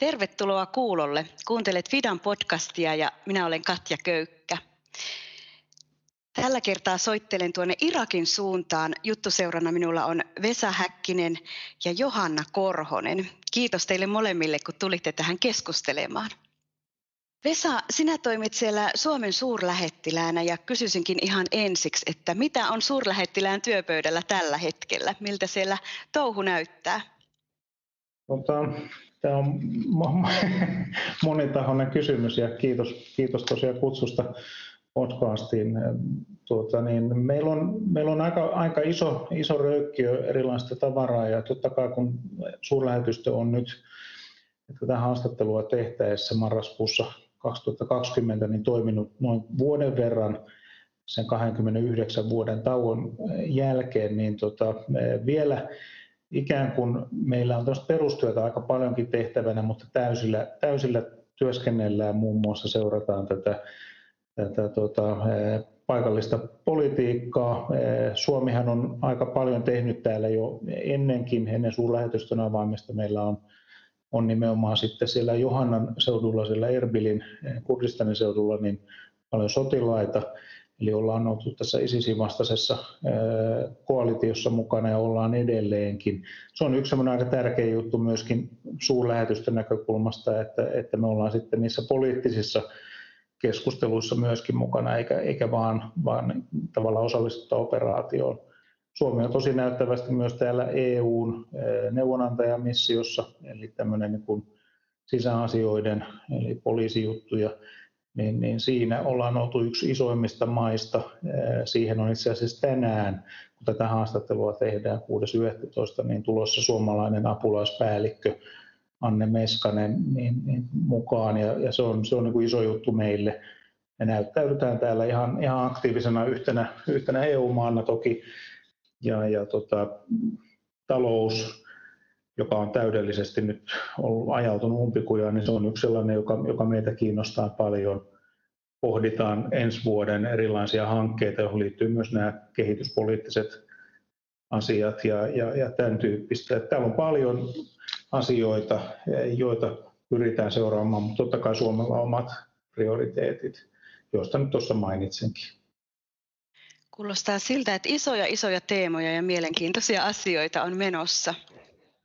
Tervetuloa kuulolle. Kuuntelet Fidan podcastia ja minä olen Katja Köykkä. Tällä kertaa soittelen tuonne Irakin suuntaan. Juttuseurana minulla on Vesa Häkkinen ja Johanna Korhonen. Kiitos teille molemmille, kun tulitte tähän keskustelemaan. Vesa, sinä toimit siellä Suomen suurlähettiläänä ja kysyisinkin ihan ensiksi, että mitä on suurlähettilään työpöydällä tällä hetkellä? Miltä siellä touhu näyttää? Tota, Tämä on monitahoinen kysymys ja kiitos, kiitos tosiaan kutsusta podcastiin. Tuota, niin meillä on, meillä on aika, aika iso, iso röykkiö erilaista tavaraa ja totta kai kun suurlähetystö on nyt tätä haastattelua tehtäessä marraskuussa 2020 niin toiminut noin vuoden verran sen 29 vuoden tauon jälkeen, niin tota, vielä ikään kuin meillä on tuosta perustyötä aika paljonkin tehtävänä, mutta täysillä, täysillä työskennellään muun muassa seurataan tätä, tätä tota, paikallista politiikkaa. Suomihan on aika paljon tehnyt täällä jo ennenkin, ennen suurlähetystön avaamista meillä on, on nimenomaan sitten siellä Johannan seudulla, siellä Erbilin, Kurdistanin seudulla, niin paljon sotilaita. Eli ollaan oltu tässä ISISin vastaisessa koalitiossa mukana ja ollaan edelleenkin. Se on yksi aika tärkeä juttu myöskin suurlähetysten näkökulmasta, että, että me ollaan sitten niissä poliittisissa keskusteluissa myöskin mukana, eikä, eikä vaan, vaan tavallaan osallistuta operaatioon. Suomi on tosi näyttävästi myös täällä EUn neuvonantajamissiossa, eli tämmöinen niin kuin sisäasioiden, eli poliisijuttuja niin, niin siinä ollaan oltu yksi isoimmista maista. Siihen on itse asiassa tänään, kun tätä haastattelua tehdään 6.11, niin tulossa suomalainen apulaispäällikkö Anne Meskanen niin, niin mukaan, ja, ja se on, se on niin kuin iso juttu meille. Me näyttäydytään täällä ihan, ihan aktiivisena yhtenä, yhtenä EU-maana toki, ja, ja tota, talous joka on täydellisesti nyt ollut ajautunut umpikujaan, niin se on yksi sellainen, joka, joka meitä kiinnostaa paljon. Pohditaan ensi vuoden erilaisia hankkeita, joihin liittyy myös nämä kehityspoliittiset asiat ja, ja, ja tämän tyyppistä. Täällä on paljon asioita, joita pyritään seuraamaan, mutta totta kai Suomella on omat prioriteetit, joista nyt tuossa mainitsenkin. Kuulostaa siltä, että isoja isoja teemoja ja mielenkiintoisia asioita on menossa.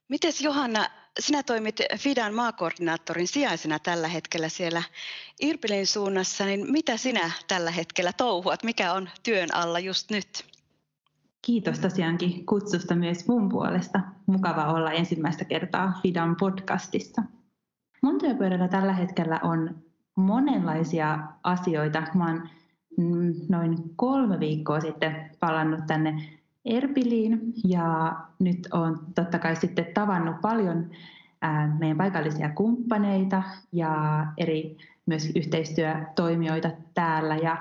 Mites Johanna, sinä toimit Fidan maakoordinaattorin sijaisena tällä hetkellä siellä Irpilin suunnassa, niin mitä sinä tällä hetkellä touhuat? Mikä on työn alla just nyt? Kiitos tosiaankin kutsusta myös mun puolesta. Mukava olla ensimmäistä kertaa Fidan podcastissa. Mun työpöydällä tällä hetkellä on monenlaisia asioita. Mä oon mm, noin kolme viikkoa sitten palannut tänne Erbiliin ja nyt olen totta kai sitten tavannut paljon meidän paikallisia kumppaneita ja eri myös yhteistyötoimijoita täällä ja,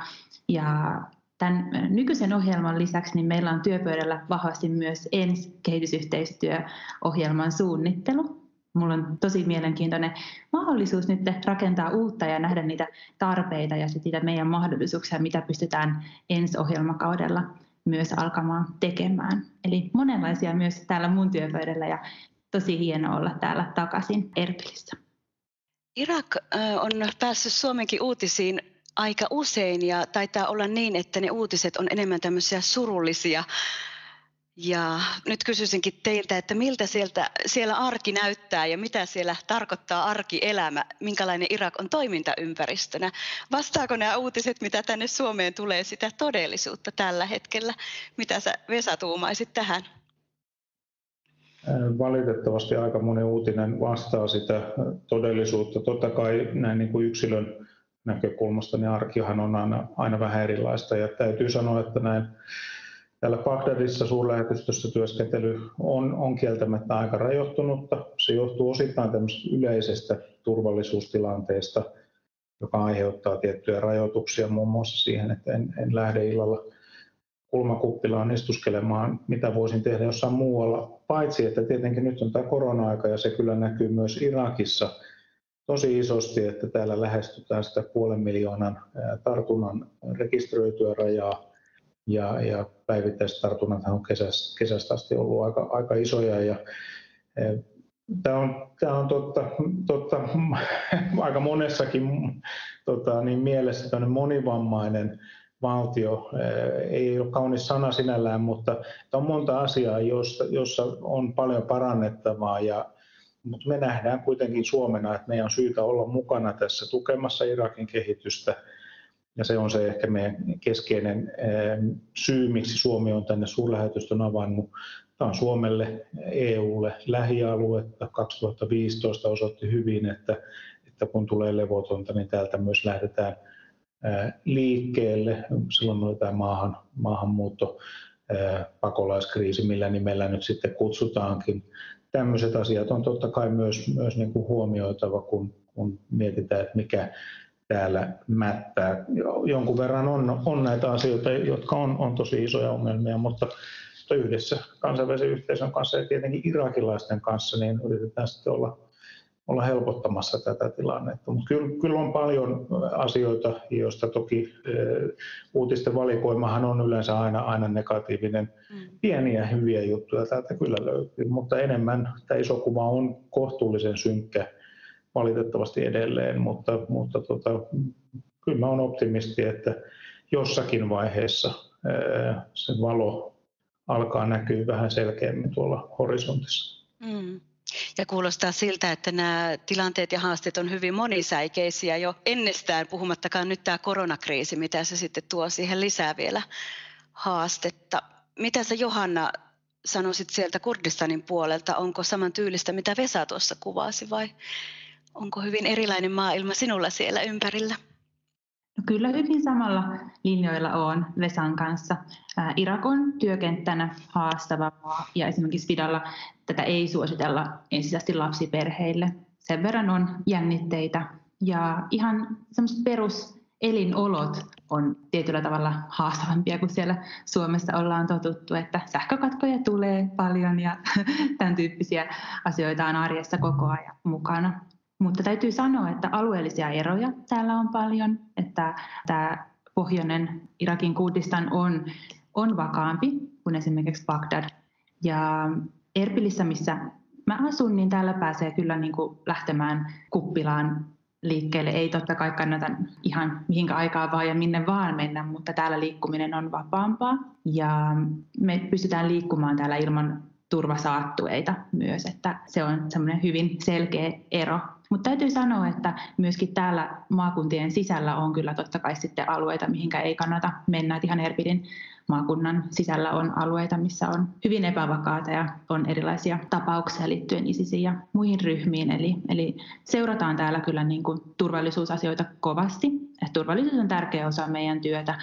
ja tämän nykyisen ohjelman lisäksi niin meillä on työpöydällä vahvasti myös ensi kehitysyhteistyöohjelman suunnittelu. Mulla on tosi mielenkiintoinen mahdollisuus nyt rakentaa uutta ja nähdä niitä tarpeita ja niitä meidän mahdollisuuksia, mitä pystytään ensi ohjelmakaudella myös alkamaan tekemään. Eli monenlaisia myös täällä mun työpöydällä ja tosi hieno olla täällä takaisin Erbilissä. Irak on päässyt Suomenkin uutisiin aika usein ja taitaa olla niin, että ne uutiset on enemmän tämmöisiä surullisia ja nyt kysyisinkin teiltä, että miltä sieltä, siellä arki näyttää ja mitä siellä tarkoittaa arkielämä, minkälainen Irak on toimintaympäristönä. Vastaako nämä uutiset, mitä tänne Suomeen tulee, sitä todellisuutta tällä hetkellä? Mitä sä Vesa tuumaisit tähän? Valitettavasti aika moni uutinen vastaa sitä todellisuutta. Totta kai näin niin kuin yksilön näkökulmasta niin arkihan on aina, aina vähän erilaista ja täytyy sanoa, että näin Täällä Bagdadissa suurlähetystössä työskentely on, on kieltämättä aika rajoittunutta. Se johtuu osittain yleisestä turvallisuustilanteesta, joka aiheuttaa tiettyjä rajoituksia muun muassa siihen, että en, en lähde illalla kulmakuppilaan istuskelemaan, mitä voisin tehdä jossain muualla. Paitsi, että tietenkin nyt on tämä korona-aika ja se kyllä näkyy myös Irakissa tosi isosti, että täällä lähestytään sitä puolen miljoonan tartunnan rekisteröityä rajaa ja, ja päivittäiset tartunnat on kesästä, kesästä asti ollut aika, aika isoja ja e, Tämä on, tämä on totta, totta, aika monessakin tota, niin mielessä monivammainen valtio. Ei ole kaunis sana sinällään, mutta on monta asiaa, jossa, jossa on paljon parannettavaa ja mutta me nähdään kuitenkin Suomena, että meidän on syytä olla mukana tässä tukemassa Irakin kehitystä. Ja se on se ehkä meidän keskeinen syy, miksi Suomi on tänne suurlähetystön avannut. Tämä on Suomelle, EUlle lähialuetta. 2015 osoitti hyvin, että, että kun tulee levotonta, niin täältä myös lähdetään liikkeelle. Silloin oli tämä maahan, maahanmuutto, pakolaiskriisi, millä nimellä nyt sitten kutsutaankin. Tämmöiset asiat on totta kai myös, myös niin kuin huomioitava, kun, kun mietitään, että mikä täällä mättää. Jonkun verran on, on näitä asioita, jotka on, on tosi isoja ongelmia, mutta yhdessä kansainvälisen yhteisön kanssa ja tietenkin irakilaisten kanssa niin yritetään sitten olla, olla helpottamassa tätä tilannetta. Mutta kyllä, kyllä on paljon asioita, joista toki e, uutisten valikoimahan on yleensä aina, aina negatiivinen. Mm. Pieniä hyviä juttuja täältä kyllä löytyy, mutta enemmän tämä iso kuva on kohtuullisen synkkä valitettavasti edelleen, mutta, mutta tota, kyllä mä olen optimisti, että jossakin vaiheessa se valo alkaa näkyä vähän selkeämmin tuolla horisontissa. Mm. Ja kuulostaa siltä, että nämä tilanteet ja haasteet on hyvin monisäikeisiä jo ennestään, puhumattakaan nyt tämä koronakriisi, mitä se sitten tuo siihen lisää vielä haastetta. Mitä sä Johanna sanoisit sieltä Kurdistanin puolelta? Onko saman tyylistä, mitä Vesa tuossa kuvasi vai onko hyvin erilainen maailma sinulla siellä ympärillä? No kyllä hyvin samalla linjoilla on Vesan kanssa. Irak on työkenttänä haastava ja esimerkiksi Fidalla tätä ei suositella ensisijaisesti lapsiperheille. Sen verran on jännitteitä ja ihan semmoiset peruselinolot on tietyllä tavalla haastavampia kuin siellä Suomessa ollaan totuttu, että sähkökatkoja tulee paljon ja tämän tyyppisiä asioita on arjessa koko ajan mukana. Mutta täytyy sanoa, että alueellisia eroja täällä on paljon, että tämä pohjoinen Irakin Kurdistan on, on vakaampi kuin esimerkiksi Bagdad. Ja Erbilissä, missä mä asun, niin täällä pääsee kyllä niin kuin lähtemään kuppilaan liikkeelle. Ei totta kai kannata ihan mihinkä aikaa vaan ja minne vaan mennä, mutta täällä liikkuminen on vapaampaa. Ja me pystytään liikkumaan täällä ilman turvasaattueita myös, että se on semmoinen hyvin selkeä ero mutta täytyy sanoa, että myöskin täällä maakuntien sisällä on kyllä totta kai sitten alueita, mihinkä ei kannata mennä. ihan Erbilin maakunnan sisällä on alueita, missä on hyvin epävakaata ja on erilaisia tapauksia liittyen ISISiin ja muihin ryhmiin. Eli, eli seurataan täällä kyllä niin kuin turvallisuusasioita kovasti. Et turvallisuus on tärkeä osa meidän työtä.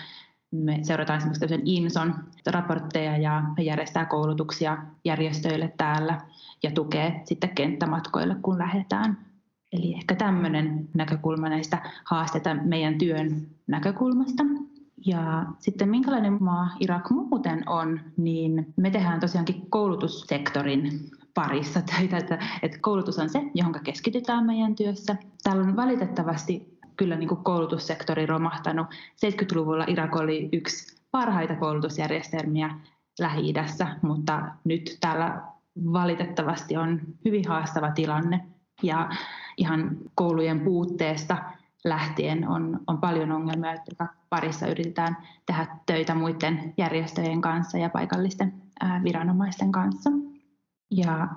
Me seurataan esimerkiksi INSON raportteja ja järjestää koulutuksia järjestöille täällä ja tukee sitten kenttämatkoille, kun lähdetään Eli ehkä tämmöinen näkökulma näistä haasteita meidän työn näkökulmasta. Ja sitten minkälainen maa Irak muuten on, niin me tehdään tosiaankin koulutussektorin parissa töitä, että, että koulutus on se, johon keskitytään meidän työssä. Täällä on valitettavasti kyllä niin kuin koulutussektori romahtanut. 70-luvulla Irak oli yksi parhaita koulutusjärjestelmiä Lähi-idässä, mutta nyt täällä valitettavasti on hyvin haastava tilanne. Ja ihan koulujen puutteesta lähtien on, on paljon ongelmia, että parissa yritetään tehdä töitä muiden järjestöjen kanssa ja paikallisten ää, viranomaisten kanssa. Ja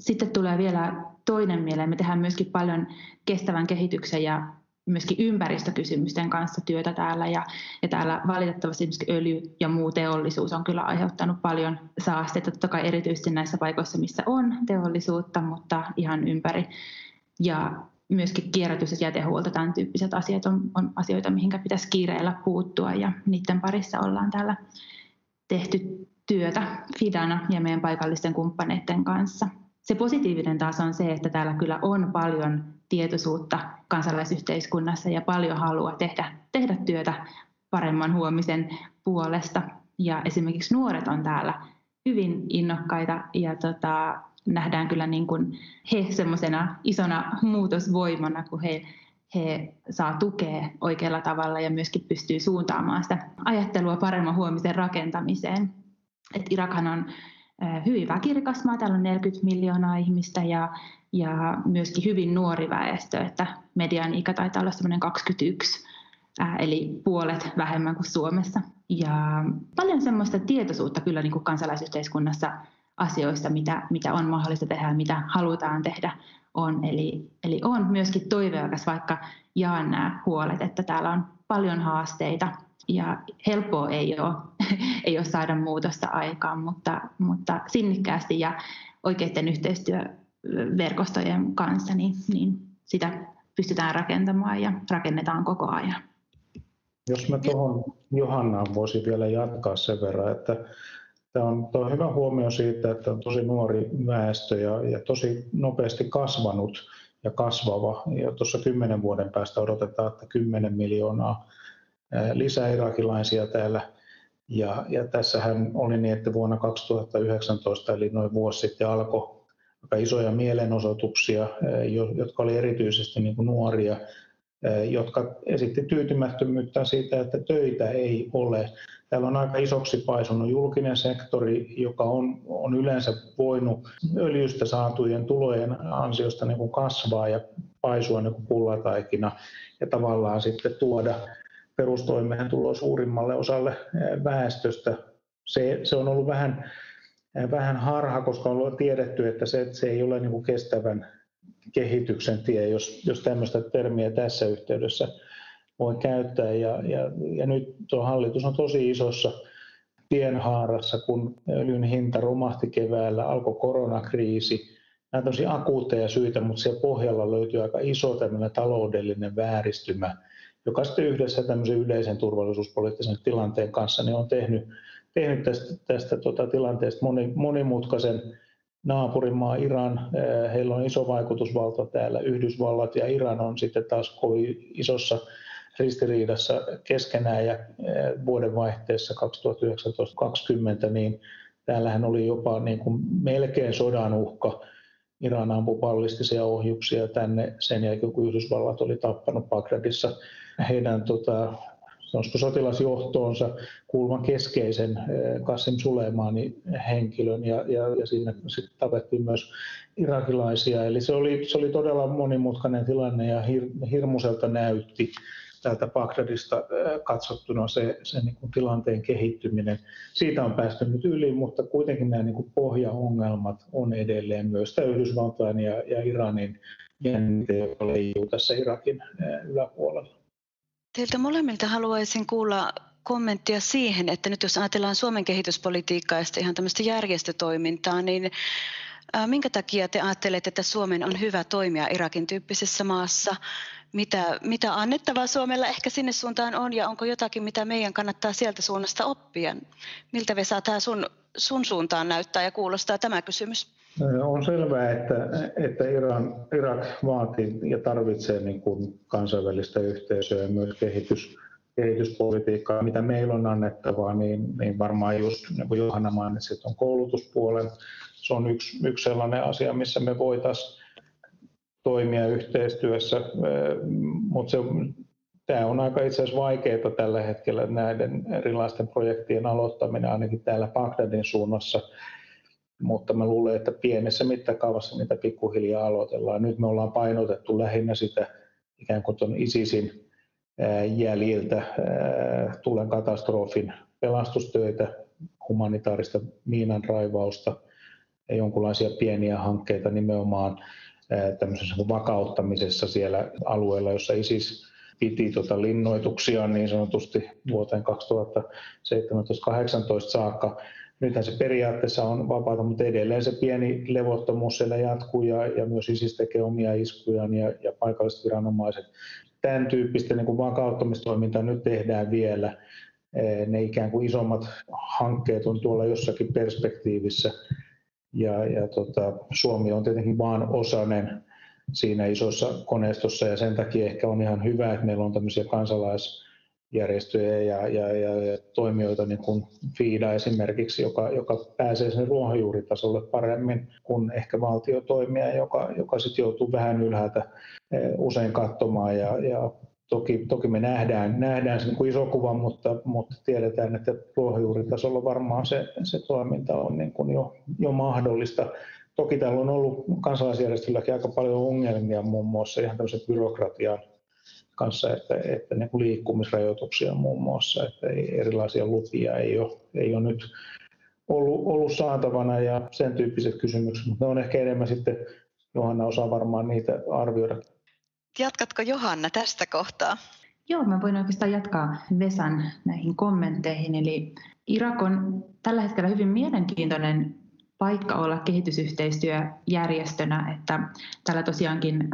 sitten tulee vielä toinen mieleen. Me tehdään myöskin paljon kestävän kehityksen ja myöskin ympäristökysymysten kanssa työtä täällä. Ja, ja täällä valitettavasti öljy ja muu teollisuus on kyllä aiheuttanut paljon saasteita, totta kai erityisesti näissä paikoissa, missä on teollisuutta, mutta ihan ympäri ja myöskin kierrätys ja jätehuolto, tämän tyyppiset asiat on, on asioita, mihinkä pitäisi kiireellä puuttua ja niiden parissa ollaan täällä tehty työtä Fidana ja meidän paikallisten kumppaneiden kanssa. Se positiivinen taas on se, että täällä kyllä on paljon tietoisuutta kansalaisyhteiskunnassa ja paljon halua tehdä, tehdä työtä paremman huomisen puolesta. Ja esimerkiksi nuoret on täällä hyvin innokkaita ja tota, nähdään kyllä niin kuin he semmoisena isona muutosvoimana, kun he, he saa tukea oikealla tavalla ja myöskin pystyy suuntaamaan sitä ajattelua paremman huomisen rakentamiseen. Et Irakhan on hyvin väkirikas maa, täällä on 40 miljoonaa ihmistä ja, ja myöskin hyvin nuori väestö, että median ikä taitaa olla semmoinen 21, eli puolet vähemmän kuin Suomessa. Ja paljon semmoista tietoisuutta kyllä niin kuin kansalaisyhteiskunnassa asioista, mitä, mitä on mahdollista tehdä ja mitä halutaan tehdä on. Eli, eli on myöskin toiveikas, vaikka jaan nämä huolet, että täällä on paljon haasteita ja helppoa ei ole, ei ole saada muutosta aikaan, mutta, mutta sinnikkäästi ja oikeiden yhteistyöverkostojen kanssa niin, niin sitä pystytään rakentamaan ja rakennetaan koko ajan. Jos mä tuohon Johannaan voisin vielä jatkaa sen verran, että Tämä on, tämä on hyvä huomio siitä, että on tosi nuori väestö ja, ja tosi nopeasti kasvanut ja kasvava. Ja tuossa kymmenen vuoden päästä odotetaan, että 10 miljoonaa lisää irakilaisia täällä. Ja, ja tässähän oli niin, että vuonna 2019, eli noin vuosi sitten, alkoi aika isoja mielenosoituksia, jotka oli erityisesti niin kuin nuoria, jotka esitti tyytymättömyyttä siitä, että töitä ei ole. Täällä on aika isoksi paisunut julkinen sektori, joka on, on yleensä voinut öljystä saatujen tulojen ansiosta niin kuin kasvaa ja paisua niin kuin pullataikina ja tavallaan sitten tuoda perustoimeentuloa suurimmalle osalle väestöstä. Se, se on ollut vähän, vähän harha, koska on tiedetty, että se, se ei ole niin kuin kestävän kehityksen tie, jos, jos tämmöistä termiä tässä yhteydessä voi käyttää. Ja, ja, ja nyt tuo hallitus on tosi isossa tienhaarassa, kun öljyn hinta romahti keväällä, alkoi koronakriisi. Nämä on tosi akuutteja syitä, mutta siellä pohjalla löytyy aika iso tämmöinen taloudellinen vääristymä, joka sitten yhdessä tämmöisen yleisen turvallisuuspoliittisen tilanteen kanssa niin on tehnyt, tehnyt tästä, tästä tota, tilanteesta moni, monimutkaisen naapurimaa Iran, heillä on iso vaikutusvalta täällä. Yhdysvallat ja Iran on sitten taas kovin isossa ristiriidassa keskenään ja vuodenvaihteessa 2019-2020, niin täällähän oli jopa niin kuin melkein sodan uhka. Iran ampui ballistisia ohjuksia tänne sen jälkeen, kun Yhdysvallat oli tappanut Bagdadissa heidän tota, sotilasjohtoonsa kuuluvan keskeisen Kassim Suleimanin henkilön ja, ja, ja siinä sitten tapettiin myös irakilaisia. Eli se oli, se oli todella monimutkainen tilanne ja hir, hirmuiselta näytti täältä Bagdadista katsottuna se, se niin kuin tilanteen kehittyminen. Siitä on päästy nyt yli, mutta kuitenkin nämä niin kuin pohjaongelmat on edelleen myös tämä Yhdysvaltain ja, ja Iranin jännite, joka leijuu tässä Irakin yläpuolella. Teiltä molemmilta haluaisin kuulla kommenttia siihen, että nyt jos ajatellaan Suomen kehityspolitiikkaa ja ihan tämmöistä järjestötoimintaa, niin minkä takia te ajattelette, että Suomen on hyvä toimia Irakin tyyppisessä maassa? Mitä, mitä annettavaa Suomella ehkä sinne suuntaan on ja onko jotakin, mitä meidän kannattaa sieltä suunnasta oppia? Miltä Vesa tämä sun, sun suuntaan näyttää ja kuulostaa tämä kysymys? On selvää, että, että Iran, Irak vaatii ja tarvitsee niin kuin kansainvälistä yhteisöä ja myös kehitys, kehityspolitiikkaa. Mitä meillä on annettavaa, niin, niin varmaan just niin kuin Johanna mainitsi, on koulutuspuolen. Se on yksi, yksi sellainen asia, missä me voitaisiin toimia yhteistyössä, mutta se, tämä on aika itse asiassa vaikeaa tällä hetkellä näiden erilaisten projektien aloittaminen ainakin täällä Bagdadin suunnassa mutta mä luulen, että pienessä mittakaavassa niitä pikkuhiljaa aloitellaan. Nyt me ollaan painotettu lähinnä sitä ikään kuin tuon ISISin jäljiltä tulen katastrofin pelastustöitä, humanitaarista miinan raivausta jonkinlaisia pieniä hankkeita nimenomaan tämmöisessä vakauttamisessa siellä alueella, jossa ISIS piti tuota linnoituksia niin sanotusti vuoteen 2017-2018 saakka nythän se periaatteessa on vapaata, mutta edelleen se pieni levottomuus siellä jatkuu ja, ja myös ISIS tekee omia iskujaan ja, ja paikalliset viranomaiset. Tämän tyyppistä niin kuin vakauttamistoimintaa nyt tehdään vielä. Ne ikään kuin isommat hankkeet on tuolla jossakin perspektiivissä ja, ja tota, Suomi on tietenkin vaan osainen siinä isossa koneistossa ja sen takia ehkä on ihan hyvä, että meillä on tämmöisiä kansalais- järjestöjä ja, ja, ja, ja toimijoita, niin kuin FIDA esimerkiksi, joka, joka pääsee sen ruohonjuuritasolle paremmin kuin ehkä valtiotoimija, joka, joka sitten joutuu vähän ylhäältä eh, usein katsomaan ja, ja Toki, toki me nähdään, nähdään se kuin iso kuva, mutta, mutta tiedetään, että ruohonjuuritasolla varmaan se, se toiminta on niin kuin jo, jo mahdollista. Toki täällä on ollut kansalaisjärjestölläkin aika paljon ongelmia, muun muassa ihan tämmöisen byrokratian kanssa, että, että niin kuin liikkumisrajoituksia muun muassa, että erilaisia lupia ei ole, ei ole nyt ollut, ollut saatavana ja sen tyyppiset kysymykset, mutta ne on ehkä enemmän sitten, Johanna osaa varmaan niitä arvioida. Jatkatko Johanna tästä kohtaa? Joo, mä voin oikeastaan jatkaa Vesan näihin kommentteihin. Eli Irak on tällä hetkellä hyvin mielenkiintoinen paikka olla kehitysyhteistyöjärjestönä, että tällä tosiaankin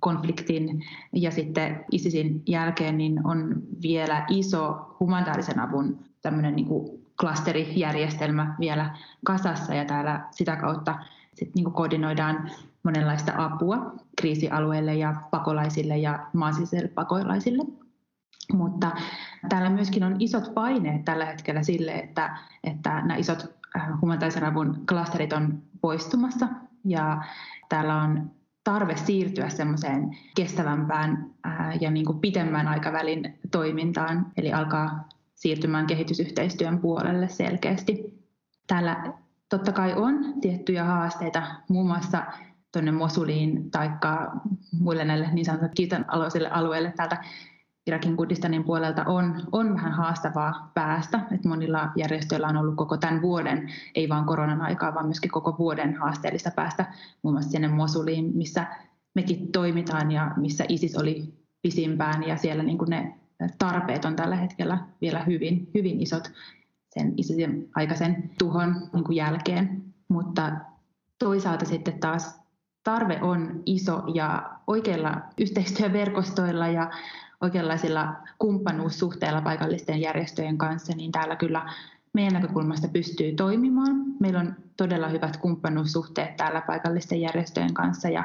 konfliktin ja sitten ISISin jälkeen niin on vielä iso humanitaarisen avun tämmöinen niin kuin klasterijärjestelmä vielä kasassa ja täällä sitä kautta sit niin koordinoidaan monenlaista apua kriisialueille ja pakolaisille ja maasisille pakolaisille. Mutta täällä myöskin on isot paineet tällä hetkellä sille, että, että nämä isot äh, humanitaarisen avun klasterit on poistumassa ja täällä on tarve siirtyä semmoiseen kestävämpään äh, ja niin kuin pitemmän aikavälin toimintaan, eli alkaa siirtymään kehitysyhteistyön puolelle selkeästi. Täällä totta kai on tiettyjä haasteita, muun muassa tuonne Mosuliin tai muille näille niin sanotuille kiitanaloisille alueille täältä Irakin Kurdistanin puolelta on, on vähän haastavaa päästä. että monilla järjestöillä on ollut koko tämän vuoden, ei vain koronan aikaa, vaan myöskin koko vuoden haasteellista päästä muun muassa sinne Mosuliin, missä mekin toimitaan ja missä ISIS oli pisimpään ja siellä niin kuin ne tarpeet on tällä hetkellä vielä hyvin, hyvin isot sen ISISin aikaisen tuhon niin kuin jälkeen. Mutta toisaalta sitten taas tarve on iso ja oikeilla yhteistyöverkostoilla ja oikeanlaisilla kumppanuussuhteilla paikallisten järjestöjen kanssa, niin täällä kyllä meidän näkökulmasta pystyy toimimaan. Meillä on todella hyvät kumppanuussuhteet täällä paikallisten järjestöjen kanssa ja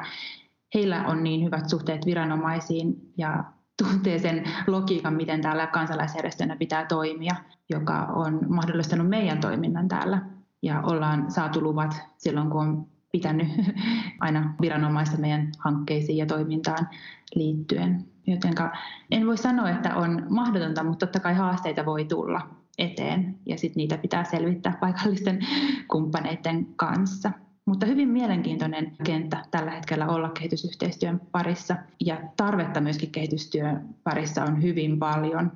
heillä on niin hyvät suhteet viranomaisiin ja tuntee sen logiikan, miten täällä kansalaisjärjestönä pitää toimia, joka on mahdollistanut meidän toiminnan täällä. Ja ollaan saatu luvat silloin, kun on pitänyt aina viranomaista meidän hankkeisiin ja toimintaan liittyen. Jotenka en voi sanoa, että on mahdotonta, mutta totta kai haasteita voi tulla eteen ja sitten niitä pitää selvittää paikallisten kumppaneiden kanssa. Mutta hyvin mielenkiintoinen kenttä tällä hetkellä olla kehitysyhteistyön parissa ja tarvetta myöskin kehitystyön parissa on hyvin paljon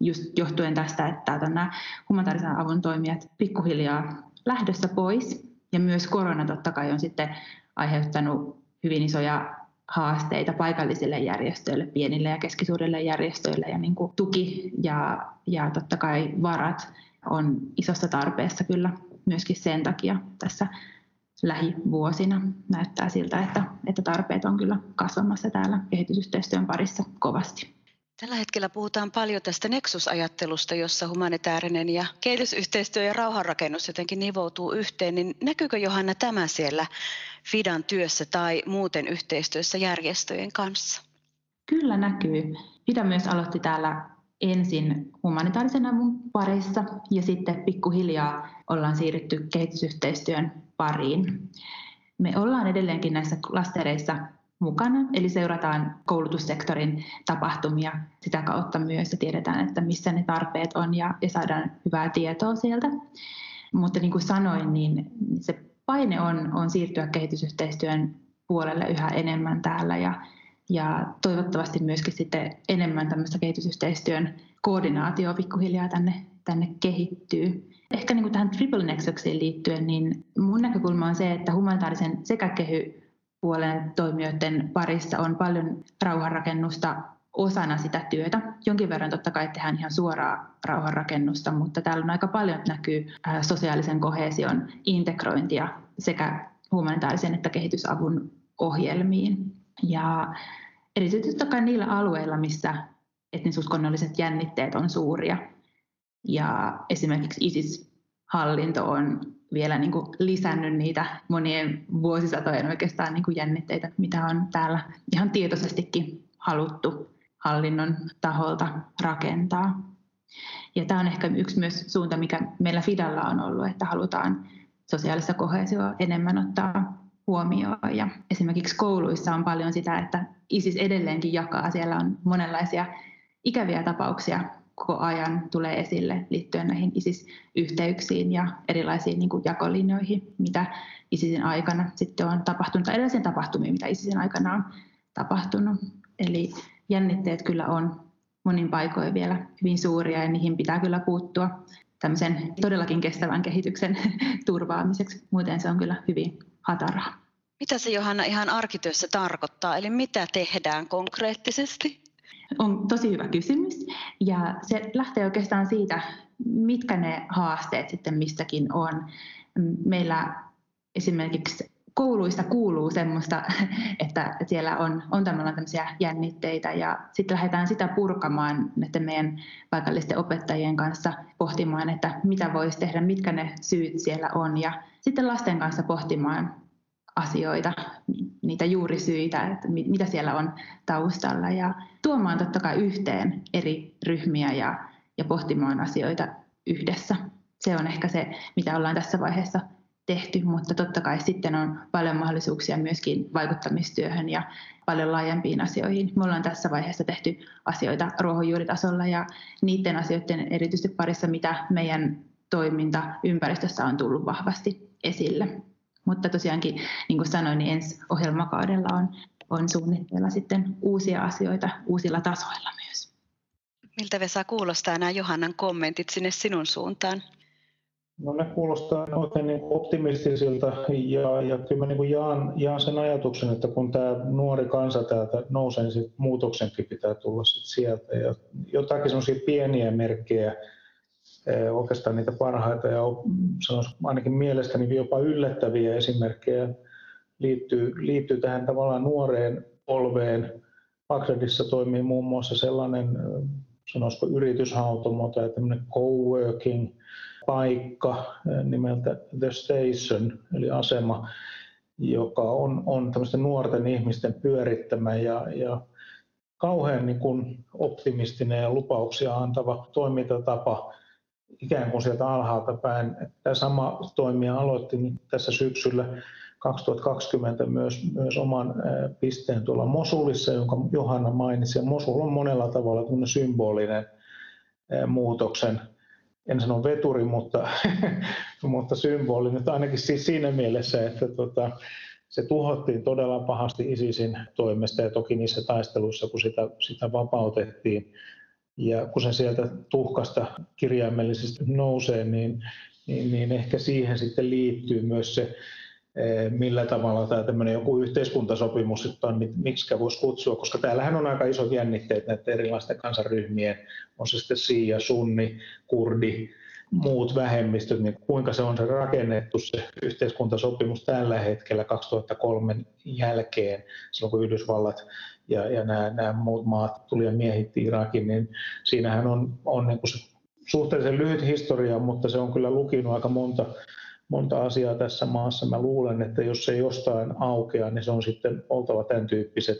just johtuen tästä, että nämä humanitaarisen avun toimijat pikkuhiljaa lähdössä pois ja myös korona totta kai on sitten aiheuttanut hyvin isoja haasteita paikallisille järjestöille, pienille ja keskisuurille järjestöille ja niin kuin tuki ja, ja totta kai varat on isossa tarpeessa kyllä myöskin sen takia tässä lähivuosina näyttää siltä, että, että tarpeet on kyllä kasvamassa täällä kehitysyhteistyön parissa kovasti. Tällä hetkellä puhutaan paljon tästä nexus-ajattelusta, jossa humanitaarinen ja kehitysyhteistyö ja rauhanrakennus jotenkin nivoutuu yhteen. Niin näkyykö Johanna tämä siellä FIDAN työssä tai muuten yhteistyössä järjestöjen kanssa? Kyllä näkyy. FIDA myös aloitti täällä ensin humanitaarisen avun parissa ja sitten pikkuhiljaa ollaan siirrytty kehitysyhteistyön pariin. Me ollaan edelleenkin näissä klastereissa mukana, eli seurataan koulutussektorin tapahtumia sitä kautta myös ja tiedetään, että missä ne tarpeet on ja, ja saadaan hyvää tietoa sieltä. Mutta niin kuin sanoin, niin se paine on, on siirtyä kehitysyhteistyön puolelle yhä enemmän täällä ja, ja toivottavasti myöskin sitten enemmän tämmöistä kehitysyhteistyön koordinaatioa pikkuhiljaa tänne, tänne kehittyy. Ehkä niin kuin tähän Triple Nexuksiin liittyen, niin mun näkökulma on se, että humanitaarisen sekä kehy puolen toimijoiden parissa on paljon rauhanrakennusta osana sitä työtä. Jonkin verran totta kai tehdään ihan suoraa rauhanrakennusta, mutta täällä on aika paljon näkyy sosiaalisen kohesion integrointia sekä humanitaarisen että kehitysavun ohjelmiin. Ja erityisesti totta kai niillä alueilla, missä etnisuskonnolliset jännitteet on suuria. Ja esimerkiksi ISIS-hallinto on vielä niin kuin lisännyt niitä monien vuosisatojen oikeastaan niin kuin jännitteitä, mitä on täällä ihan tietoisestikin haluttu hallinnon taholta rakentaa. Ja tämä on ehkä yksi myös suunta, mikä meillä Fidalla on ollut, että halutaan sosiaalista kohesioa enemmän ottaa huomioon. Ja esimerkiksi kouluissa on paljon sitä, että ISIS edelleenkin jakaa. Siellä on monenlaisia ikäviä tapauksia koko ajan tulee esille liittyen näihin ISIS-yhteyksiin ja erilaisiin niin kuin jakolinjoihin, mitä ISISin aikana sitten on tapahtunut, tai erilaisiin tapahtumiin, mitä ISISin aikana on tapahtunut. Eli jännitteet kyllä on monin paikoin vielä hyvin suuria ja niihin pitää kyllä puuttua tämmöisen todellakin kestävän kehityksen turvaamiseksi. Muuten se on kyllä hyvin hataraa. Mitä se Johanna ihan arkityössä tarkoittaa, eli mitä tehdään konkreettisesti? On tosi hyvä kysymys ja se lähtee oikeastaan siitä, mitkä ne haasteet sitten mistäkin on. Meillä esimerkiksi kouluista kuuluu semmoista, että siellä on, on tämmöisiä jännitteitä ja sitten lähdetään sitä purkamaan näiden meidän paikallisten opettajien kanssa pohtimaan, että mitä voisi tehdä, mitkä ne syyt siellä on ja sitten lasten kanssa pohtimaan asioita, niitä juurisyitä, että mitä siellä on taustalla ja tuomaan totta kai yhteen eri ryhmiä ja, ja pohtimaan asioita yhdessä. Se on ehkä se, mitä ollaan tässä vaiheessa tehty, mutta totta kai sitten on paljon mahdollisuuksia myöskin vaikuttamistyöhön ja paljon laajempiin asioihin. Me ollaan tässä vaiheessa tehty asioita ruohonjuuritasolla ja niiden asioiden erityisesti parissa, mitä meidän toiminta ympäristössä on tullut vahvasti esille. Mutta tosiaankin, niin kuin sanoin, niin ensi ohjelmakaudella on, on suunnitteilla sitten uusia asioita uusilla tasoilla myös. Miltä Vesa kuulostaa nämä Johannan kommentit sinne sinun suuntaan? No ne kuulostaa oikein niin optimistisilta ja, ja kyllä mä niin jaan, jaan, sen ajatuksen, että kun tämä nuori kansa täältä nousee, niin sit muutoksenkin pitää tulla sit sieltä. Ja jotakin sellaisia pieniä merkkejä, oikeastaan niitä parhaita ja ainakin mielestäni jopa yllättäviä esimerkkejä liittyy, liittyy tähän tavallaan nuoreen polveen. Bagdadissa toimii muun muassa sellainen, sanoisiko yrityshautomo tai tämmöinen coworking – paikka nimeltä The Station, eli asema, joka on, on tämmöisten nuorten ihmisten pyörittämä ja, ja kauhean niin kuin optimistinen ja lupauksia antava toimintatapa ikään kuin sieltä alhaalta päin. Tämä sama toimija aloitti tässä syksyllä 2020 myös, myös oman pisteen tuolla Mosulissa, jonka Johanna mainitsi. Ja Mosul on monella tavalla symbolinen muutoksen en sano veturi, mutta, mutta symboli nyt ainakin siis siinä mielessä, että tota, se tuhottiin todella pahasti ISISin toimesta ja toki niissä taisteluissa, kun sitä, sitä vapautettiin. Ja kun se sieltä tuhkasta kirjaimellisesti nousee, niin, niin, niin ehkä siihen sitten liittyy myös se Eh, millä tavalla tämä tämmöinen joku yhteiskuntasopimus on, miksi voisi kutsua, koska täällähän on aika isot jännitteet näiden erilaisten kansanryhmien, on se sitten Siia, Sunni, Kurdi, muut vähemmistöt, niin kuinka se on se rakennettu se yhteiskuntasopimus tällä hetkellä 2003 jälkeen, silloin kun Yhdysvallat ja, ja nämä, nämä muut maat tuli ja miehitti Irakin, niin siinähän on, on niin kuin se suhteellisen lyhyt historia, mutta se on kyllä lukinut aika monta monta asiaa tässä maassa. Mä luulen, että jos se jostain aukeaa, niin se on sitten oltava tämän tyyppiset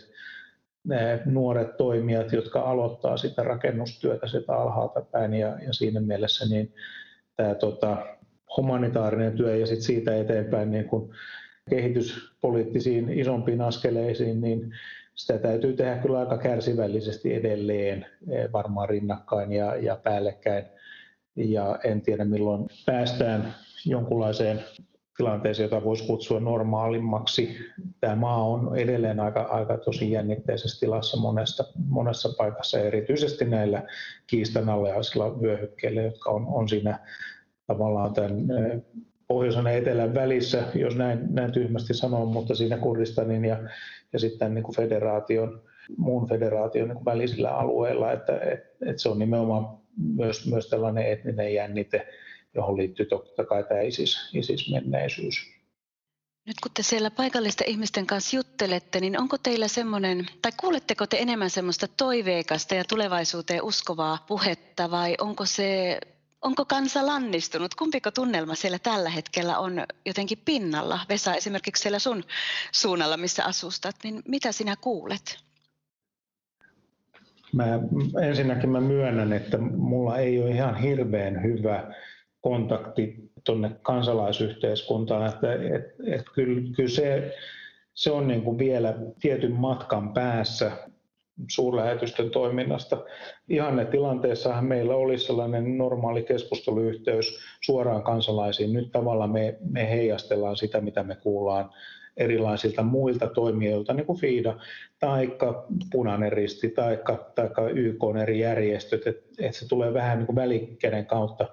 nuoret toimijat, jotka aloittaa sitä rakennustyötä sitä alhaalta päin ja, ja siinä mielessä niin tämä tota, humanitaarinen työ ja sitten siitä eteenpäin niin kun kehityspoliittisiin isompiin askeleisiin, niin sitä täytyy tehdä kyllä aika kärsivällisesti edelleen, varmaan rinnakkain ja, ja päällekkäin. Ja en tiedä milloin päästään jonkunlaiseen tilanteeseen, jota voisi kutsua normaalimmaksi. Tämä maa on edelleen aika, aika tosi jännitteisessä tilassa monessa, monessa paikassa, erityisesti näillä kiistanalaisilla vyöhykkeillä, jotka on, on siinä tavallaan tämän pohjoisen ja etelän välissä, jos näin, näin tyhmästi sanon, mutta siinä Kurdistanin ja, ja sitten niin kuin federaation, muun federaation niin kuin välisillä alueilla, että et, et se on nimenomaan myös, myös tällainen etninen jännite, johon liittyy totta kai tämä ISIS, ISIS-menneisyys. Nyt kun te siellä paikallisten ihmisten kanssa juttelette, niin onko teillä semmoinen, tai kuuletteko te enemmän semmoista toiveikasta ja tulevaisuuteen uskovaa puhetta vai onko se, onko kansa lannistunut? Kumpiko tunnelma siellä tällä hetkellä on jotenkin pinnalla? Vesa, esimerkiksi siellä sun suunnalla, missä asustat, niin mitä sinä kuulet? Mä, ensinnäkin mä myönnän, että mulla ei ole ihan hirveän hyvä kontakti tuonne kansalaisyhteiskuntaan. Että, et, et kyllä, kyllä se, se on niin kuin vielä tietyn matkan päässä suurlähetystön toiminnasta. Ihanne tilanteessahan meillä olisi sellainen normaali keskusteluyhteys suoraan kansalaisiin. Nyt tavallaan me, me heijastellaan sitä, mitä me kuullaan erilaisilta muilta toimijoilta, niin kuin FIDA, tai Punainen Risti, tai YK eri järjestöt, että et se tulee vähän niin kuin välikäden kautta,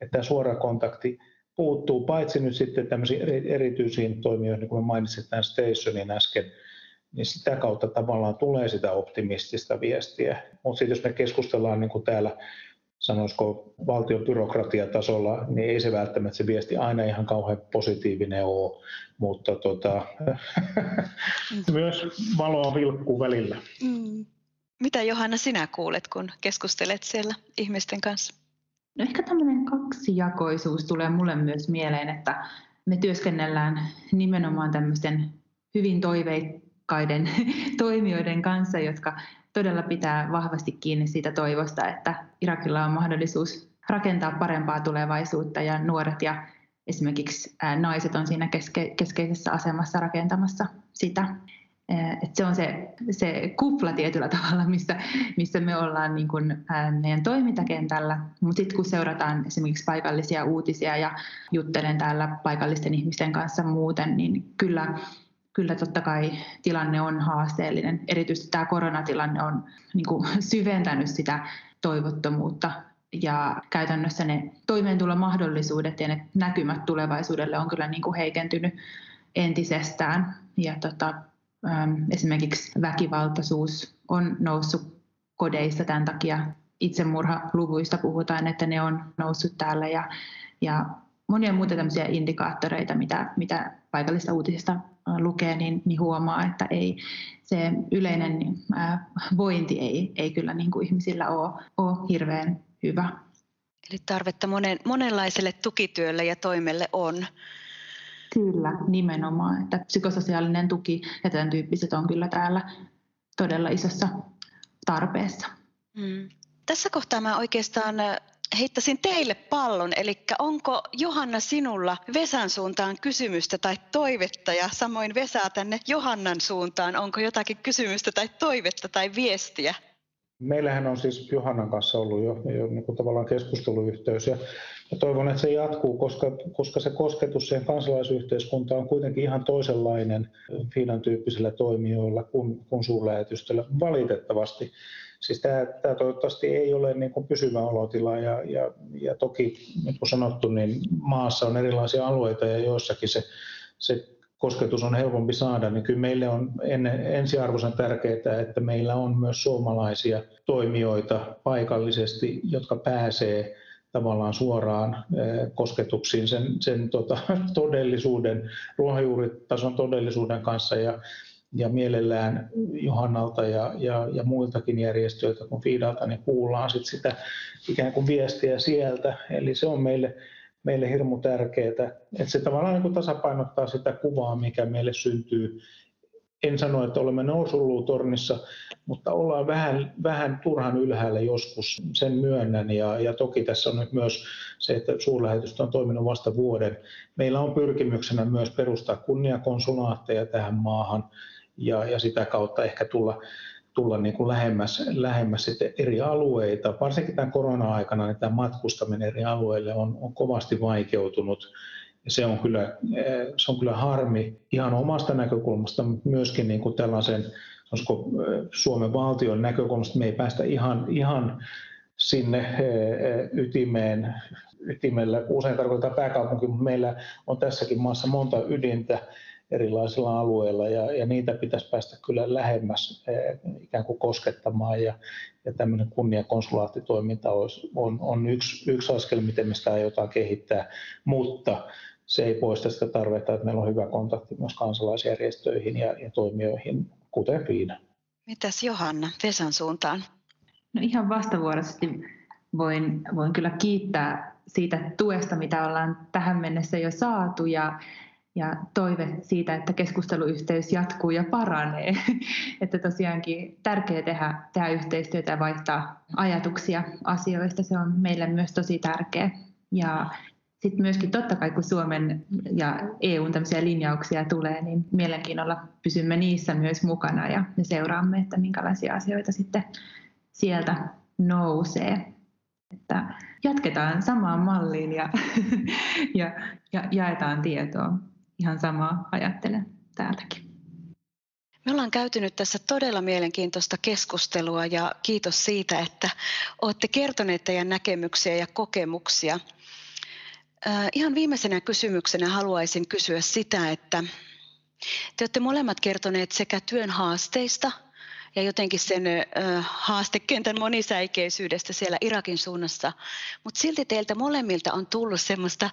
että tämä suora kontakti puuttuu, paitsi nyt sitten tämmöisiin erityisiin toimijoihin, niin kuin mainitsin tämän Stationin äsken, niin sitä kautta tavallaan tulee sitä optimistista viestiä. Mutta sitten jos me keskustellaan niin kuin täällä sanoisiko valtion byrokratiatasolla, niin ei se välttämättä se viesti aina ihan kauhean positiivinen ole, mutta tota, myös valoa vilkkuu välillä. Mm. Mitä Johanna sinä kuulet, kun keskustelet siellä ihmisten kanssa? No ehkä tämmöinen kaksijakoisuus tulee mulle myös mieleen, että me työskennellään nimenomaan tämmöisten hyvin toiveikkaiden toimijoiden kanssa, jotka todella pitää vahvasti kiinni siitä toivosta, että Irakilla on mahdollisuus rakentaa parempaa tulevaisuutta ja nuoret ja esimerkiksi naiset on siinä keske, keskeisessä asemassa rakentamassa sitä. Et se on se, se kupla tietyllä tavalla, missä, missä me ollaan niin kuin, meidän toimintakentällä. Mutta sitten kun seurataan esimerkiksi paikallisia uutisia ja juttelen täällä paikallisten ihmisten kanssa muuten, niin kyllä kyllä totta kai tilanne on haasteellinen. Erityisesti tämä koronatilanne on niin kuin syventänyt sitä toivottomuutta ja käytännössä ne toimeentulomahdollisuudet ja ne näkymät tulevaisuudelle on kyllä niin kuin heikentynyt entisestään. Ja tota, esimerkiksi väkivaltaisuus on noussut kodeissa tämän takia. Itsemurhaluvuista puhutaan, että ne on noussut täällä ja, ja monia muita tämmöisiä indikaattoreita, mitä, mitä paikallista uutisista lukee, niin, niin huomaa, että ei, se yleinen ää, vointi ei, ei kyllä niin kuin ihmisillä ole, ole hirveän hyvä. Eli tarvetta monen, monenlaiselle tukityölle ja toimelle on. Kyllä, nimenomaan. Että psykososiaalinen tuki ja tämän tyyppiset on kyllä täällä todella isossa tarpeessa. Mm. Tässä kohtaa mä oikeastaan heittäisin teille pallon, eli onko Johanna sinulla Vesan suuntaan kysymystä tai toivetta ja samoin Vesa tänne Johannan suuntaan, onko jotakin kysymystä tai toivetta tai viestiä? Meillähän on siis Johannan kanssa ollut jo, jo niin kuin tavallaan keskusteluyhteys ja, ja toivon, että se jatkuu, koska, koska se kosketus siihen kansalaisyhteiskuntaan on kuitenkin ihan toisenlainen Fiinan tyyppisillä toimijoilla kuin, kuin suurlähetystöllä valitettavasti. Siis tämä, tämä toivottavasti ei ole niin kuin pysyvä olotila ja, ja, ja toki, niin kuin sanottu, niin maassa on erilaisia alueita ja joissakin se, se kosketus on helpompi saada, niin kyllä meille on ensiarvoisen tärkeää, että meillä on myös suomalaisia toimijoita paikallisesti, jotka pääsee tavallaan suoraan kosketuksiin sen, sen tota, todellisuuden, ruohonjuuritason todellisuuden kanssa ja ja mielellään Johannalta ja, ja, ja muiltakin järjestöiltä kuin Fiidalta, niin kuullaan sit sitä ikään kuin viestiä sieltä. Eli se on meille, meille hirmu tärkeää, että se tavallaan niin kuin tasapainottaa sitä kuvaa, mikä meille syntyy. En sano, että olemme nousuluutornissa, mutta ollaan vähän, vähän turhan ylhäällä joskus, sen myönnän. Ja, ja toki tässä on nyt myös se, että suurlähetystö on toiminut vasta vuoden. Meillä on pyrkimyksenä myös perustaa kunniakonsulaatteja tähän maahan ja, ja sitä kautta ehkä tulla, tulla niin kuin lähemmäs, lähemmäs sitten eri alueita. Varsinkin tämän korona-aikana niin tämä matkustaminen eri alueille on, on kovasti vaikeutunut. Ja se on kyllä, eh, se on kyllä harmi ihan omasta näkökulmasta, mutta myöskin niin kuin tällaisen olisiko eh, Suomen valtion näkökulmasta me ei päästä ihan, ihan sinne eh, ytimeen, ytimellä, usein tarkoittaa pääkaupunki, mutta meillä on tässäkin maassa monta ydintä, erilaisilla alueilla ja, ja niitä pitäisi päästä kyllä lähemmäs eh, ikään kuin koskettamaan ja, ja tämmöinen kunniakonsulaattitoiminta olisi, on, on yksi, yksi askel, miten me sitä aiotaan kehittää, mutta se ei poista sitä tarvetta, että meillä on hyvä kontakti myös kansalaisjärjestöihin ja, ja toimijoihin, kuten Fiina. Mitäs Johanna Vesan suuntaan? No ihan vastavuoroisesti voin, voin kyllä kiittää siitä tuesta, mitä ollaan tähän mennessä jo saatu ja, ja toive siitä, että keskusteluyhteys jatkuu ja paranee. että tosiaankin tärkeää tehdä, tehdä yhteistyötä ja vaihtaa ajatuksia asioista. Se on meille myös tosi tärkeä. Ja sitten myöskin totta kai, kun Suomen ja EUn tämmöisiä linjauksia tulee, niin mielenkiinnolla pysymme niissä myös mukana ja me seuraamme, että minkälaisia asioita sitten sieltä nousee. Että jatketaan samaan malliin ja, ja, ja jaetaan tietoa. Ihan samaa ajattelen täältäkin. Me ollaan käyty nyt tässä todella mielenkiintoista keskustelua ja kiitos siitä, että olette kertoneet teidän näkemyksiä ja kokemuksia. Ihan viimeisenä kysymyksenä haluaisin kysyä sitä, että te olette molemmat kertoneet sekä työn haasteista – ja jotenkin sen haastekentän monisäikeisyydestä siellä Irakin suunnassa. Mutta silti teiltä molemmilta on tullut semmoista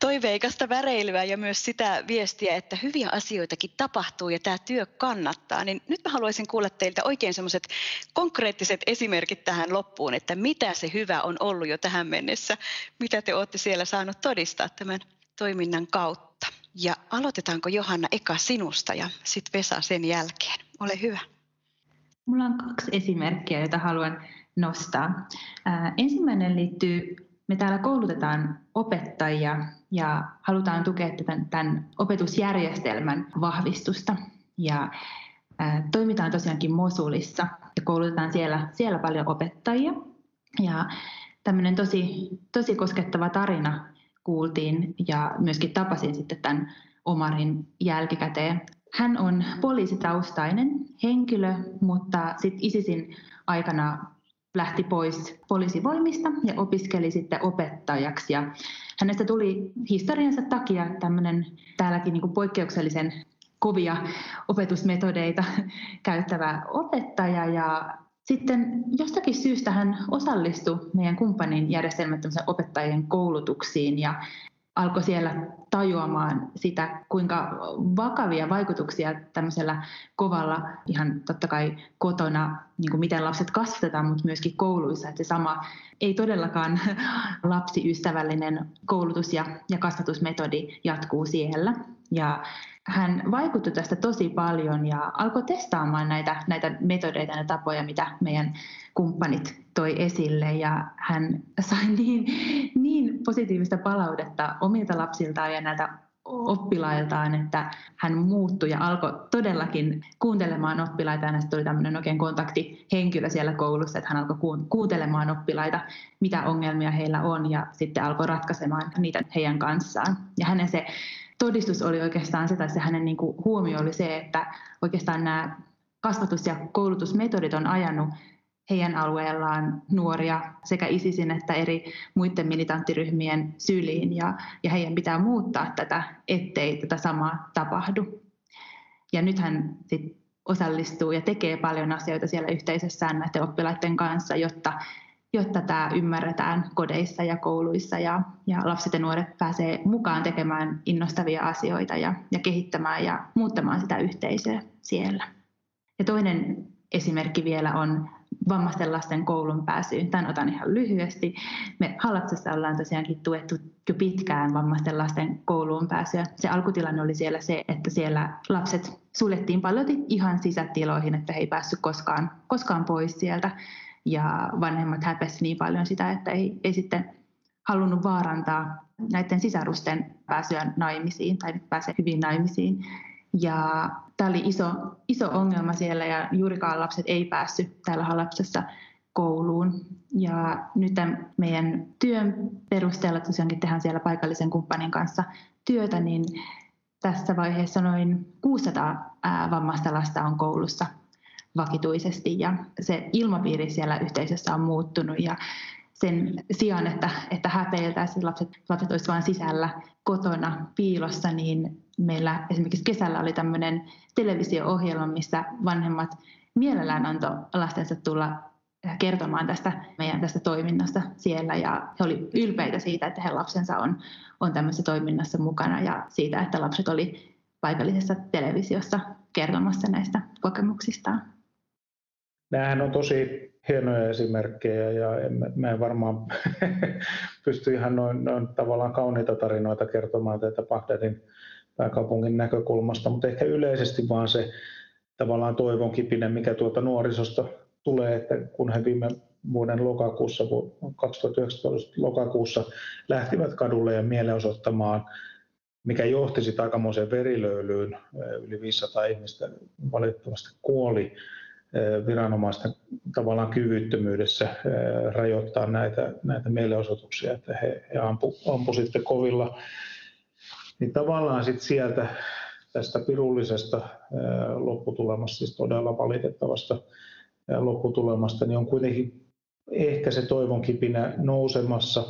toiveikasta väreilyä ja myös sitä viestiä, että hyviä asioitakin tapahtuu ja tämä työ kannattaa. Niin nyt mä haluaisin kuulla teiltä oikein semmoiset konkreettiset esimerkit tähän loppuun, että mitä se hyvä on ollut jo tähän mennessä, mitä te olette siellä saanut todistaa tämän toiminnan kautta. Ja aloitetaanko Johanna eka sinusta ja sitten Vesa sen jälkeen. Ole hyvä. Mulla on kaksi esimerkkiä, joita haluan nostaa. ensimmäinen liittyy, me täällä koulutetaan opettajia ja halutaan tukea tämän, tämän opetusjärjestelmän vahvistusta. Ja toimitaan tosiaankin Mosulissa ja koulutetaan siellä, siellä paljon opettajia. Ja tämmöinen tosi, tosi koskettava tarina kuultiin ja myöskin tapasin sitten tämän Omarin jälkikäteen hän on poliisitaustainen henkilö, mutta sitten ISISin aikana lähti pois poliisivoimista ja opiskeli sitten opettajaksi. Ja hänestä tuli historiansa takia tämmöinen täälläkin niin poikkeuksellisen kovia opetusmetodeita käyttävä opettaja ja sitten jostakin syystä hän osallistui meidän kumppanin järjestelmättömän opettajien koulutuksiin ja alkoi siellä tajuamaan sitä, kuinka vakavia vaikutuksia tämmöisellä kovalla, ihan totta kai kotona, niin kuin miten lapset kasvatetaan, mutta myöskin kouluissa, että se sama ei todellakaan lapsiystävällinen koulutus ja, ja kasvatusmetodi jatkuu siellä. Ja hän vaikutti tästä tosi paljon ja alkoi testaamaan näitä, näitä metodeita ja tapoja, mitä meidän kumppanit toi esille. Ja hän sai niin, positiivista palautetta omilta lapsiltaan ja näiltä oppilailtaan, että hän muuttui ja alkoi todellakin kuuntelemaan oppilaita. Ja tuli tämmöinen oikein kontaktihenkilö siellä koulussa, että hän alkoi kuuntelemaan oppilaita, mitä ongelmia heillä on ja sitten alkoi ratkaisemaan niitä heidän kanssaan. Ja hänen se todistus oli oikeastaan se, tai se hänen niin huomio oli se, että oikeastaan nämä kasvatus- ja koulutusmetodit on ajanut heidän alueellaan nuoria sekä ISISin että eri muiden militanttiryhmien syliin ja, ja heidän pitää muuttaa tätä, ettei tätä samaa tapahdu. Ja nyt hän sit osallistuu ja tekee paljon asioita siellä yhteisössään näiden oppilaiden kanssa, jotta jotta tämä ymmärretään kodeissa ja kouluissa ja, ja lapset ja nuoret pääsee mukaan tekemään innostavia asioita ja, ja kehittämään ja muuttamaan sitä yhteisöä siellä. Ja toinen esimerkki vielä on vammaisten lasten koulun pääsyyn. Tämän otan ihan lyhyesti. Me Halatsassa ollaan tosiaankin tuettu jo pitkään vammaisten lasten kouluun pääsyä. Se alkutilanne oli siellä se, että siellä lapset suljettiin paljon ihan sisätiloihin, että he ei päässyt koskaan, koskaan pois sieltä ja vanhemmat häpesivät niin paljon sitä, että ei, ei sitten halunnut vaarantaa näiden sisarusten pääsyä naimisiin tai pääse hyvin naimisiin. Ja tämä oli iso, iso ongelma siellä ja juurikaan lapset ei päässyt täällä Halapsassa kouluun. Ja nyt meidän työn perusteella tosiaankin tehdään siellä paikallisen kumppanin kanssa työtä, niin tässä vaiheessa noin 600 vammaista lasta on koulussa vakituisesti ja se ilmapiiri siellä yhteisössä on muuttunut ja sen sijaan, että, että häpeiltäisiin lapset, lapset olisivat vain sisällä kotona piilossa, niin meillä esimerkiksi kesällä oli tämmöinen televisio-ohjelma, missä vanhemmat mielellään antoi lastensa tulla kertomaan tästä meidän tästä toiminnasta siellä ja he olivat ylpeitä siitä, että heidän lapsensa on, on tämmöisessä toiminnassa mukana ja siitä, että lapset oli paikallisessa televisiossa kertomassa näistä kokemuksistaan. Nämähän on tosi hienoja esimerkkejä ja mä en varmaan pysty ihan noin, noin tavallaan kauniita tarinoita kertomaan tätä Bagdadin pääkaupungin näkökulmasta, mutta ehkä yleisesti vaan se tavallaan toivon kipinen, mikä tuolta nuorisosta tulee, että kun he viime vuoden lokakuussa, 2019 lokakuussa lähtivät kadulle ja mielenosoittamaan, mikä johti sitten aikamoiseen verilöylyyn. Yli 500 ihmistä valitettavasti kuoli viranomaisten tavallaan kyvyttömyydessä rajoittaa näitä, näitä mielenosoituksia, että he, he ampu, ampu sitten kovilla. Niin tavallaan sitten sieltä tästä pirullisesta lopputulemasta, siis todella valitettavasta lopputulemasta, niin on kuitenkin ehkä se toivon kipinä nousemassa.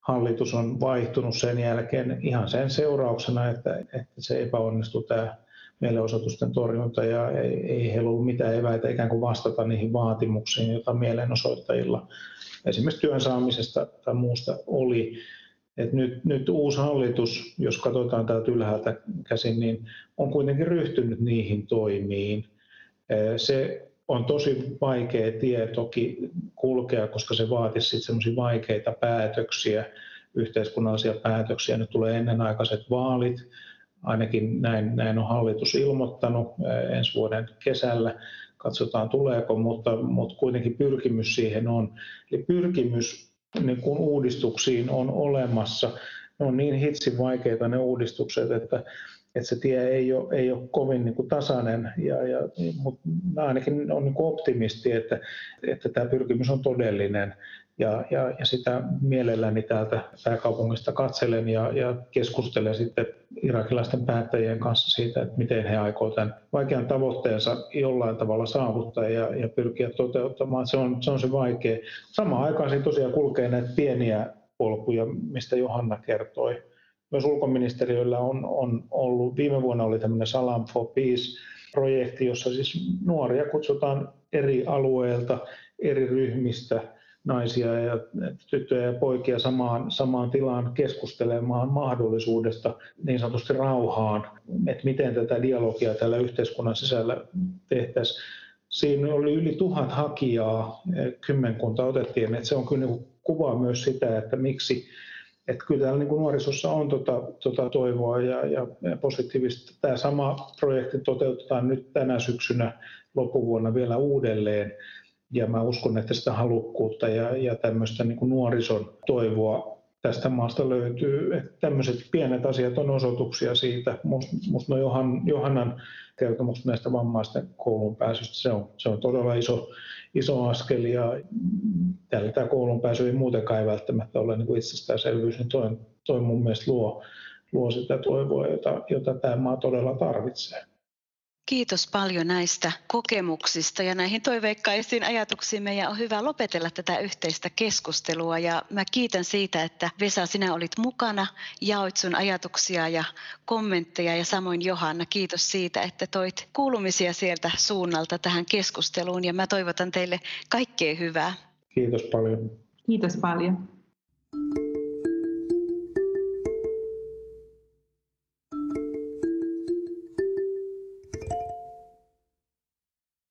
Hallitus on vaihtunut sen jälkeen ihan sen seurauksena, että, että se epäonnistui tämä mielenosoitusten torjunta ja ei, ei heillä ollut mitään eväitä ikään kuin vastata niihin vaatimuksiin, joita mielenosoittajilla esimerkiksi työn saamisesta tai muusta oli. Et nyt, nyt uusi hallitus, jos katsotaan täältä ylhäältä käsin, niin on kuitenkin ryhtynyt niihin toimiin. Se on tosi vaikea tie toki kulkea, koska se vaatisi semmoisia vaikeita päätöksiä, yhteiskunnallisia päätöksiä. Nyt tulee ennenaikaiset vaalit, ainakin näin, näin on hallitus ilmoittanut ensi vuoden kesällä. Katsotaan tuleeko, mutta, mutta kuitenkin pyrkimys siihen on. Eli pyrkimys niin kuin uudistuksiin on olemassa. Ne on niin hitsin vaikeita ne uudistukset, että, että se tie ei ole, ei ole kovin niin kuin tasainen, ja, ja, mutta ainakin on niin kuin optimisti, että, että tämä pyrkimys on todellinen ja, ja, ja sitä mielelläni täältä pääkaupungista katselen ja, ja keskustelen sitten irakilaisten päättäjien kanssa siitä, että miten he aikovat tämän vaikean tavoitteensa jollain tavalla saavuttaa ja, ja pyrkiä toteuttamaan. Se on, se on se vaikea. Samaan aikaan siinä tosiaan kulkee näitä pieniä polkuja, mistä Johanna kertoi. Myös ulkoministeriöllä on, on ollut, viime vuonna oli tämmöinen Salam for Peace-projekti, jossa siis nuoria kutsutaan eri alueilta, eri ryhmistä – naisia ja tyttöjä ja poikia samaan, samaan tilaan keskustelemaan mahdollisuudesta niin sanotusti rauhaan, että miten tätä dialogia tällä yhteiskunnan sisällä tehtäisiin. Siinä oli yli tuhat hakijaa, kymmenkunta otettiin, että se on kyllä niin kuvaa myös sitä, että miksi että kyllä täällä niin kuin nuorisossa on tota, tota toivoa ja, ja positiivista. Tämä sama projekti toteutetaan nyt tänä syksynä loppuvuonna vielä uudelleen ja mä uskon, että sitä halukkuutta ja, ja tämmöistä niin kuin nuorison toivoa tästä maasta löytyy. Että tämmöiset pienet asiat on osoituksia siitä. Musta must no Johan, Johannan kertomus näistä vammaisten koulun pääsystä, se on, se on todella iso, iso askel ja tällä tämä koulun pääsy ei muutenkaan ei välttämättä ole niin itsestäänselvyys, niin toi, toi mun mielestä luo, luo sitä toivoa, jota, jota tämä maa todella tarvitsee. Kiitos paljon näistä kokemuksista ja näihin toiveikkaisiin ajatuksiin meidän on hyvä lopetella tätä yhteistä keskustelua ja mä kiitän siitä, että Vesa sinä olit mukana, jaoit sun ajatuksia ja kommentteja ja samoin Johanna, kiitos siitä, että toit kuulumisia sieltä suunnalta tähän keskusteluun ja mä toivotan teille kaikkea hyvää. Kiitos paljon. Kiitos paljon.